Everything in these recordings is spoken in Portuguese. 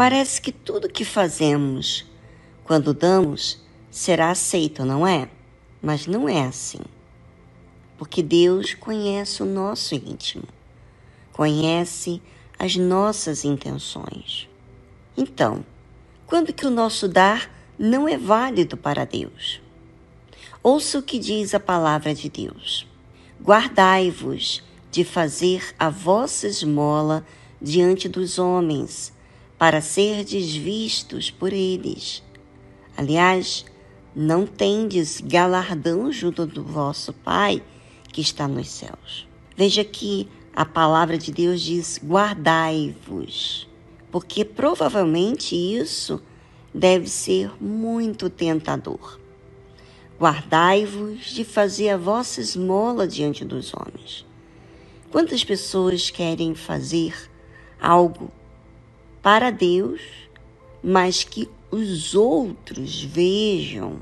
Parece que tudo que fazemos quando damos será aceito, não é? Mas não é assim. Porque Deus conhece o nosso íntimo, conhece as nossas intenções. Então, quando que o nosso dar não é válido para Deus? Ouça o que diz a palavra de Deus. Guardai-vos de fazer a vossa esmola diante dos homens, para serdes vistos por eles. Aliás, não tendes galardão junto do vosso Pai que está nos céus. Veja que a palavra de Deus diz: guardai-vos, porque provavelmente isso deve ser muito tentador. Guardai-vos de fazer a vossa esmola diante dos homens. Quantas pessoas querem fazer algo para Deus, mas que os outros vejam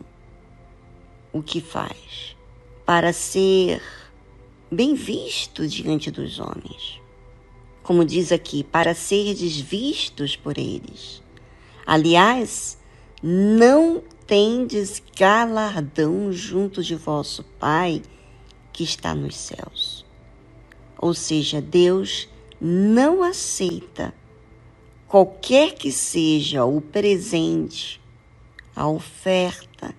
o que faz, para ser bem visto diante dos homens. Como diz aqui, para serdes vistos por eles. Aliás, não tendes galardão junto de vosso Pai que está nos céus. Ou seja, Deus não aceita qualquer que seja o presente, a oferta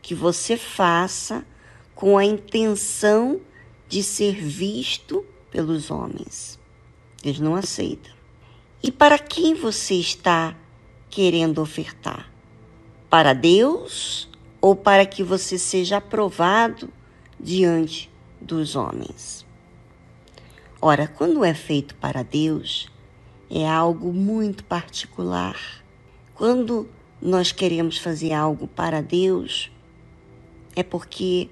que você faça com a intenção de ser visto pelos homens. Deus não aceita. E para quem você está querendo ofertar? Para Deus ou para que você seja aprovado diante dos homens? Ora, quando é feito para Deus, é algo muito particular. Quando nós queremos fazer algo para Deus, é porque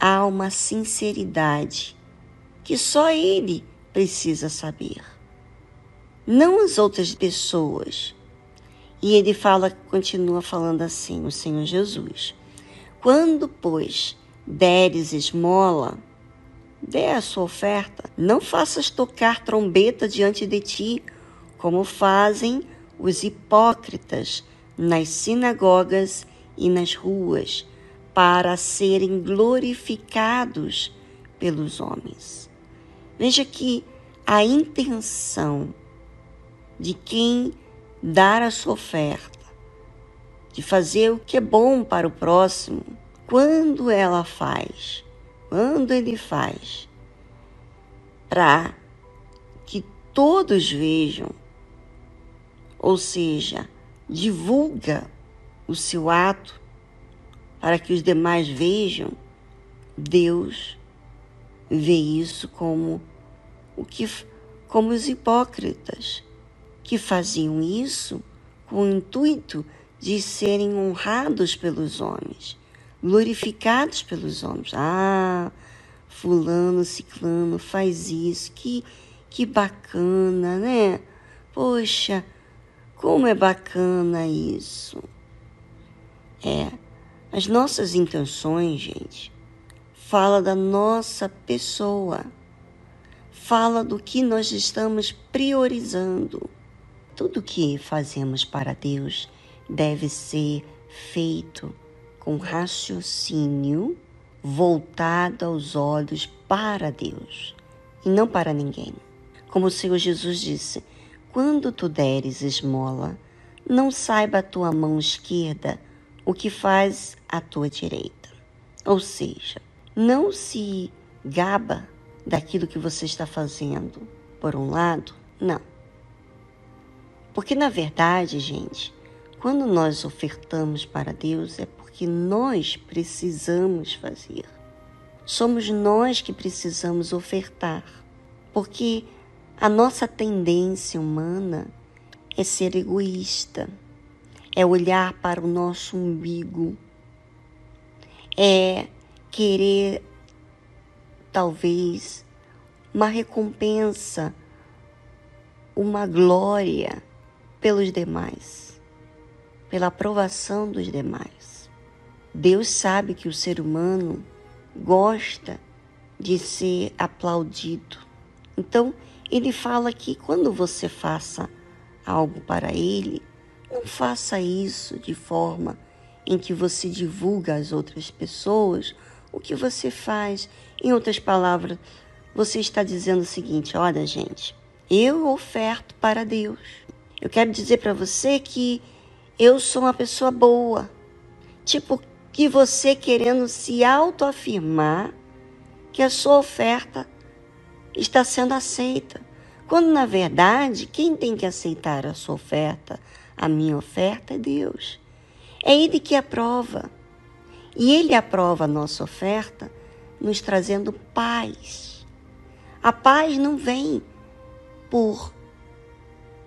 há uma sinceridade que só Ele precisa saber, não as outras pessoas. E ele fala, continua falando assim, o Senhor Jesus. Quando, pois, deres esmola, dê a sua oferta. Não faças tocar trombeta diante de ti, como fazem os hipócritas nas sinagogas e nas ruas, para serem glorificados pelos homens. Veja que a intenção de quem dar a sua oferta, de fazer o que é bom para o próximo, quando ela faz quando ele faz para que todos vejam, ou seja, divulga o seu ato para que os demais vejam, Deus vê isso como o que como os hipócritas que faziam isso com o intuito de serem honrados pelos homens glorificados pelos homens. Ah, fulano, ciclano faz isso, que, que bacana, né? Poxa, como é bacana isso. É, as nossas intenções, gente, fala da nossa pessoa, fala do que nós estamos priorizando. Tudo que fazemos para Deus deve ser feito com raciocínio voltado aos olhos para Deus e não para ninguém. Como o Senhor Jesus disse: Quando tu deres esmola, não saiba a tua mão esquerda o que faz a tua direita. Ou seja, não se gaba daquilo que você está fazendo por um lado, não. Porque na verdade, gente, quando nós ofertamos para Deus é que nós precisamos fazer. Somos nós que precisamos ofertar, porque a nossa tendência humana é ser egoísta, é olhar para o nosso umbigo, é querer, talvez, uma recompensa, uma glória pelos demais, pela aprovação dos demais. Deus sabe que o ser humano gosta de ser aplaudido. Então, ele fala que quando você faça algo para Ele, não faça isso de forma em que você divulga às outras pessoas o que você faz. Em outras palavras, você está dizendo o seguinte: olha, gente, eu oferto para Deus. Eu quero dizer para você que eu sou uma pessoa boa. Tipo, que você querendo se autoafirmar que a sua oferta está sendo aceita. Quando na verdade, quem tem que aceitar a sua oferta, a minha oferta, é Deus. É Ele que aprova. E Ele aprova a nossa oferta nos trazendo paz. A paz não vem por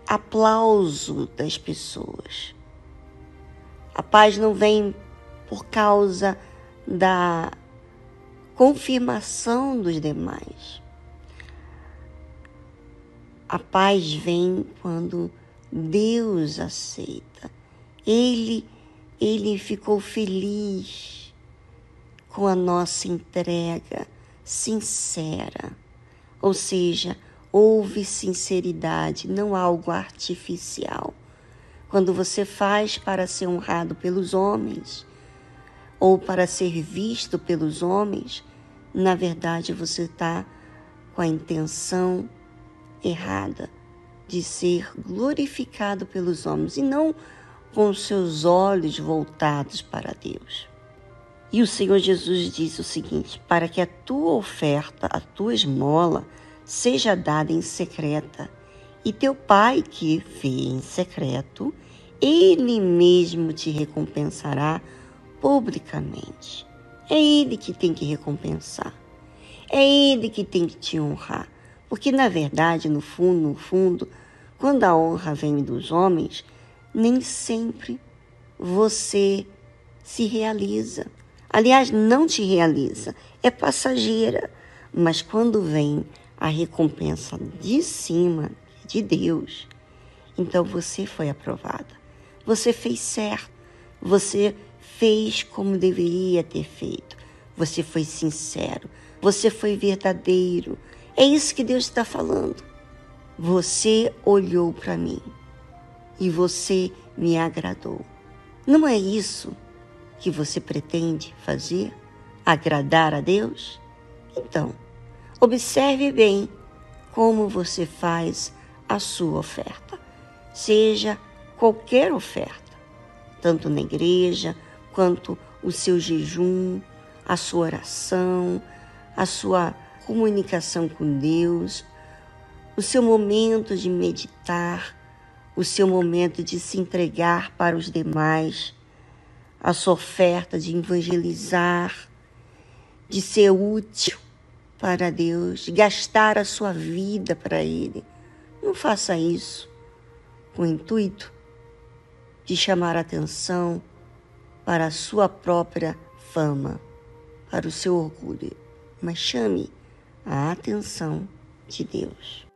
aplauso das pessoas. A paz não vem por causa da confirmação dos demais. A paz vem quando Deus aceita. Ele ele ficou feliz com a nossa entrega sincera. Ou seja, houve sinceridade, não algo artificial. Quando você faz para ser honrado pelos homens ou para ser visto pelos homens, na verdade você está com a intenção errada de ser glorificado pelos homens e não com seus olhos voltados para Deus. E o Senhor Jesus disse o seguinte: para que a tua oferta, a tua esmola, seja dada em secreta, e teu Pai que vê em secreto, ele mesmo te recompensará publicamente. É Ele que tem que recompensar. É Ele que tem que te honrar. Porque, na verdade, no fundo, no fundo, quando a honra vem dos homens, nem sempre você se realiza. Aliás, não te realiza, é passageira. Mas quando vem a recompensa de cima, de Deus, então você foi aprovada. Você fez certo. Você fez como deveria ter feito. Você foi sincero. Você foi verdadeiro. É isso que Deus está falando. Você olhou para mim e você me agradou. Não é isso que você pretende fazer? Agradar a Deus? Então, observe bem como você faz a sua oferta, seja qualquer oferta, tanto na igreja quanto o seu jejum, a sua oração, a sua comunicação com Deus, o seu momento de meditar, o seu momento de se entregar para os demais, a sua oferta de evangelizar, de ser útil para Deus, de gastar a sua vida para Ele. Não faça isso com o intuito de chamar atenção para a sua própria fama, para o seu orgulho, mas chame a atenção de Deus.